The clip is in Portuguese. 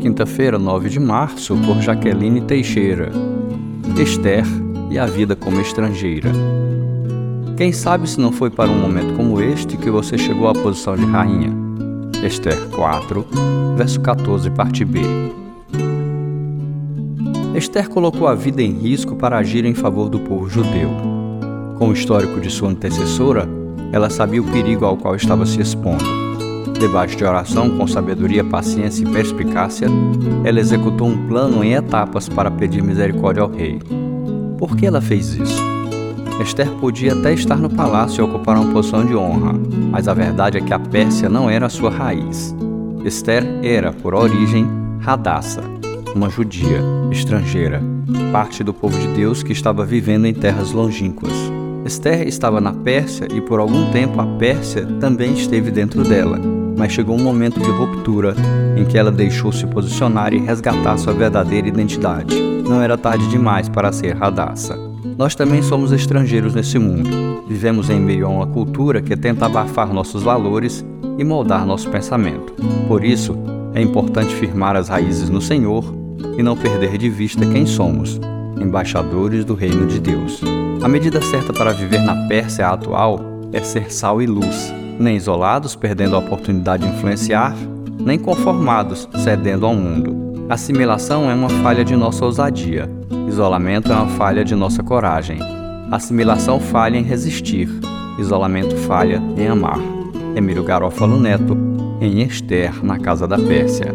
Quinta-feira, 9 de março, por Jaqueline Teixeira. Esther e a vida como estrangeira. Quem sabe se não foi para um momento como este que você chegou à posição de rainha. Esther 4, verso 14, parte B. Esther colocou a vida em risco para agir em favor do povo judeu. Com o histórico de sua antecessora, ela sabia o perigo ao qual estava se expondo Debaixo de oração, com sabedoria, paciência e perspicácia, ela executou um plano em etapas para pedir misericórdia ao rei. Por que ela fez isso? Esther podia até estar no palácio e ocupar uma posição de honra, mas a verdade é que a Pérsia não era a sua raiz. Esther era, por origem, Radassa, uma judia, estrangeira, parte do povo de Deus que estava vivendo em terras longínquas. Esther estava na Pérsia e por algum tempo a Pérsia também esteve dentro dela, mas chegou um momento de ruptura em que ela deixou se posicionar e resgatar sua verdadeira identidade. Não era tarde demais para ser Radassa. Nós também somos estrangeiros nesse mundo. Vivemos em meio a uma cultura que tenta abafar nossos valores e moldar nosso pensamento. Por isso, é importante firmar as raízes no Senhor e não perder de vista quem somos, embaixadores do reino de Deus. A medida certa para viver na Pérsia atual é ser sal e luz, nem isolados, perdendo a oportunidade de influenciar, nem conformados, cedendo ao mundo. Assimilação é uma falha de nossa ousadia, isolamento é uma falha de nossa coragem. Assimilação falha em resistir, isolamento falha em amar. Emílio Garófalo Neto, em Esther, na Casa da Pérsia.